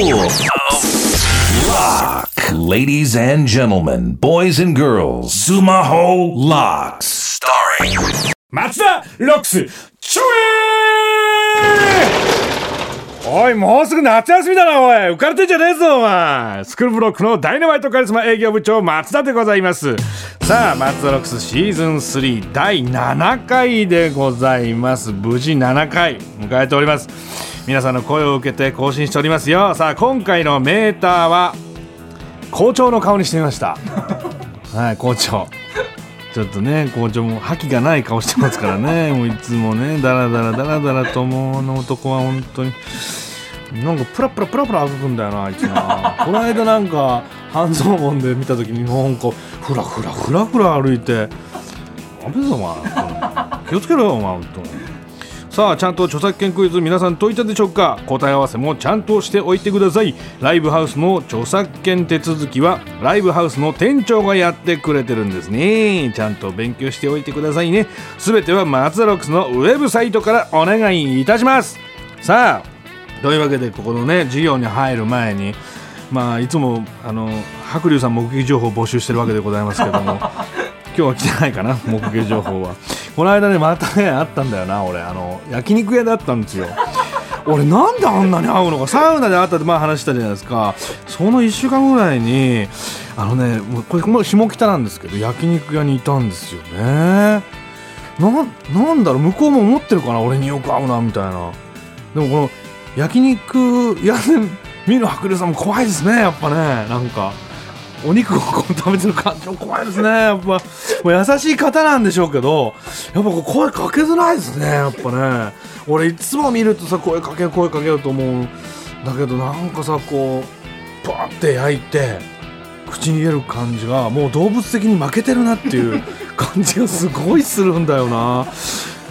Lock. Ladies and gentlemen, boys and girls, Sumaho Locks. Starring 松田ロックスちょえおいもうすぐ夏休みだなおい。浮かれてんじゃねえぞお前。スクールブロックのダイナマイトカリスマ営業部長松田でございます。さあ松田ロックスシーズン3第7回でございます。無事7回迎えております。皆さんの声を受けて更新しておりますよ。さあ今回のメーターは校長の顔にしてみました。はい校長。ちょっとね校長も覇気がない顔してますからね。もういつもねダラダラダラダラともうあの男は本当に。なんかプラプラプラプラ歩くんだよなあいつな。この間なんか半蔵門で見た時になんかフラフラフラフラ歩いてダメだぞお前気をつけろよお前本当にさあちゃんと著作権クイズ皆さん解いたでしょうか？答え合わせもちゃんとしておいてください。ライブハウスの著作権手続きはライブハウスの店長がやってくれてるんですね。ちゃんと勉強しておいてくださいね。すべては松田ロックスのウェブサイトからお願いいたします。さあというわけでここのね授業に入る前にまあいつもあの白龍さん目撃情報を募集してるわけでございますけども。今日は来てないかな 目撃情報は。この間ねまたねあったんだよな俺。あの焼肉屋だったんですよ。俺なんであんなに会うのか。サウナで会ったって前話したじゃないですか。その1週間ぐらいにあのねこれも下北なんですけど焼肉屋にいたんですよね。ななんだろう向こうも思ってるかな俺によく会うなみたいな。でもこの焼肉屋で見る白龍さんも怖いですねやっぱねなんか。お肉をこう食べてる感じ。怖いですねやっぱ。もう優しい方なんでしょうけどやっぱこう声かけづらいですねやっぱね。俺いつも見るとさ声かけ声かけると思うんだけどなんかさこうパーって焼いて口に入れる感じがもう動物的に負けてるなっていう感じがすごいするんだよな。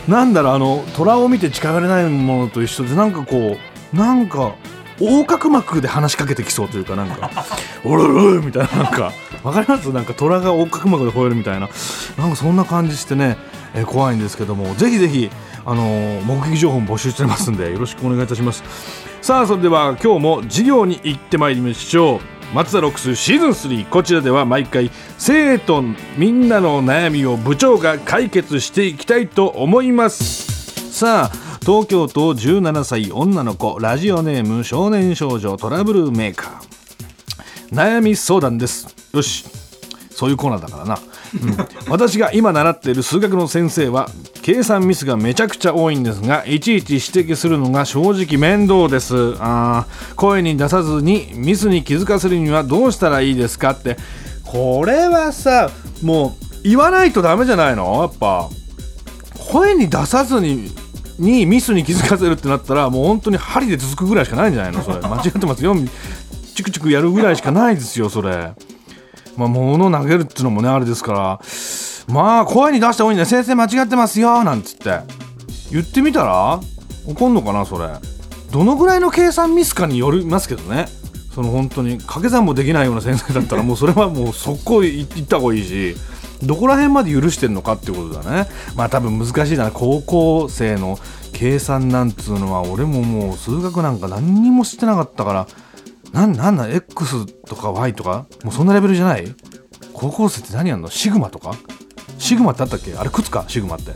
なんだろうあの虎を見て近寄れないものと一緒でなんかこうなんか横隔膜で話しかけてきそうというかなんか「おろろ」みたいななんか。わかります？なんか虎が横隔膜で吠えるみたいな。なんかそんな感じしてね、えー怖いんですけども。ぜひぜひあのー目撃情報も募集してますんでよろしくお願いいたします。さあそれでは今日も授業に行ってまいりましょう。松田ロックスシーズン3こちらでは毎回生徒みんなの悩みを部長が解決していきたいと思います。さあ東京都17歳女の子。ラジオネーム少年少女トラブルメーカー。悩み相談です。よし。そういうコーナーだからな、うん、私が今習っている数学の先生は計算ミスがめちゃくちゃ多いんですがいちいち指摘するのが正直面倒です。あ声に出さずにミスに気づかせるにはどうしたらいいですかって。これはさもう言わないとダメじゃないの？やっぱ。声に出さずににミスに気づかせるってなったらもう本当に針で続くぐらいしかないんじゃないの？それ。間違ってますよ。チクチクやるぐらいしかないですよそれ。まあ物投げるっていうのもねあれですから。まあ声に出した方がいいんだ先生間違ってますよなんつって。言ってみたら怒んのかなそれ。どのぐらいの計算ミスかによりますけどね。その本当に。掛け算もできないような先生だったら もうそれはもう速攻言った方がいいし。どこら辺まで許してんのかっていうことだね。まあ多分難しいな。高校生の計算なんつうのは俺ももう数学なんか何にもしてなかったから。なんなんだ X とか Y とか？もうそんなレベルじゃない？高校生って何やんの？シグマとか？シグマってあったっけ？あれ靴か？シグマって。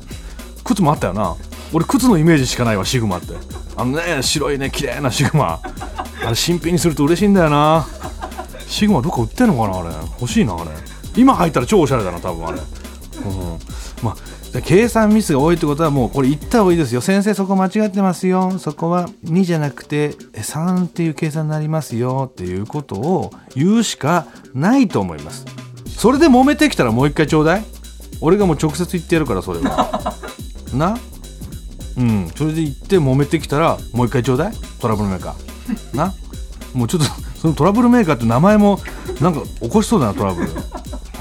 靴もあったよな。俺靴のイメージしかないわシグマって。あのね白いね綺麗なシグマ。あれ新品にすると嬉しいんだよな。シグマどっか売ってんのかなあれ。欲しいなあれ。今履いたら超おしゃれだな多分あれ、計算ミスが多いってことはもうこれ言った方がいいですよ。先生そこ間違ってますよ。そこは2じゃなくて3っていう計算になりますよっていうことを言うしかないと思います。それで揉めてきたらもう一回ちょうだい。俺がもう直接言ってやるからそれは。な？うん。それで言って揉めてきたらもう一回ちょうだい。トラブルメーカー。な？もうちょっとそのトラブルメーカーって名前もなんか起こしそうだなトラブル。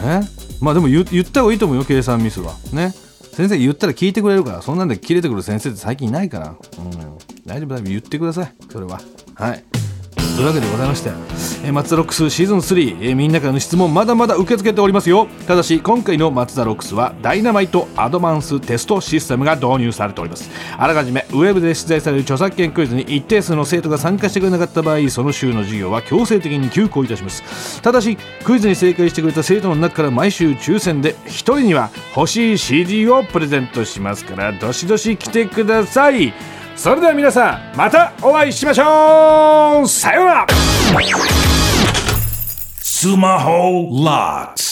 え？まあでも言言った方がいいと思うよ計算ミスは。ね？先生言ったら聞いてくれるからそんなんで切れてくる先生って最近いないから。うん。大丈夫大丈夫。言ってください。それは。はい。というわけでございまして、えー、マツダロックスシーズン3、えー、みんなからの質問まだまだ受け付けておりますよ。ただし今回のマツダロックスはダイナマイトアドバンステストシステムが導入されております。あらかじめウェブで出題される著作権クイズに一定数の生徒が参加してくれなかった場合その週の授業は強制的に休校いたします。ただしクイズに正解してくれた生徒の中から毎週抽選で1人には欲しい CD をプレゼントしますからどしどし来てください。それでは皆さんまたお会いしましょう。さようなら。スマホラッツ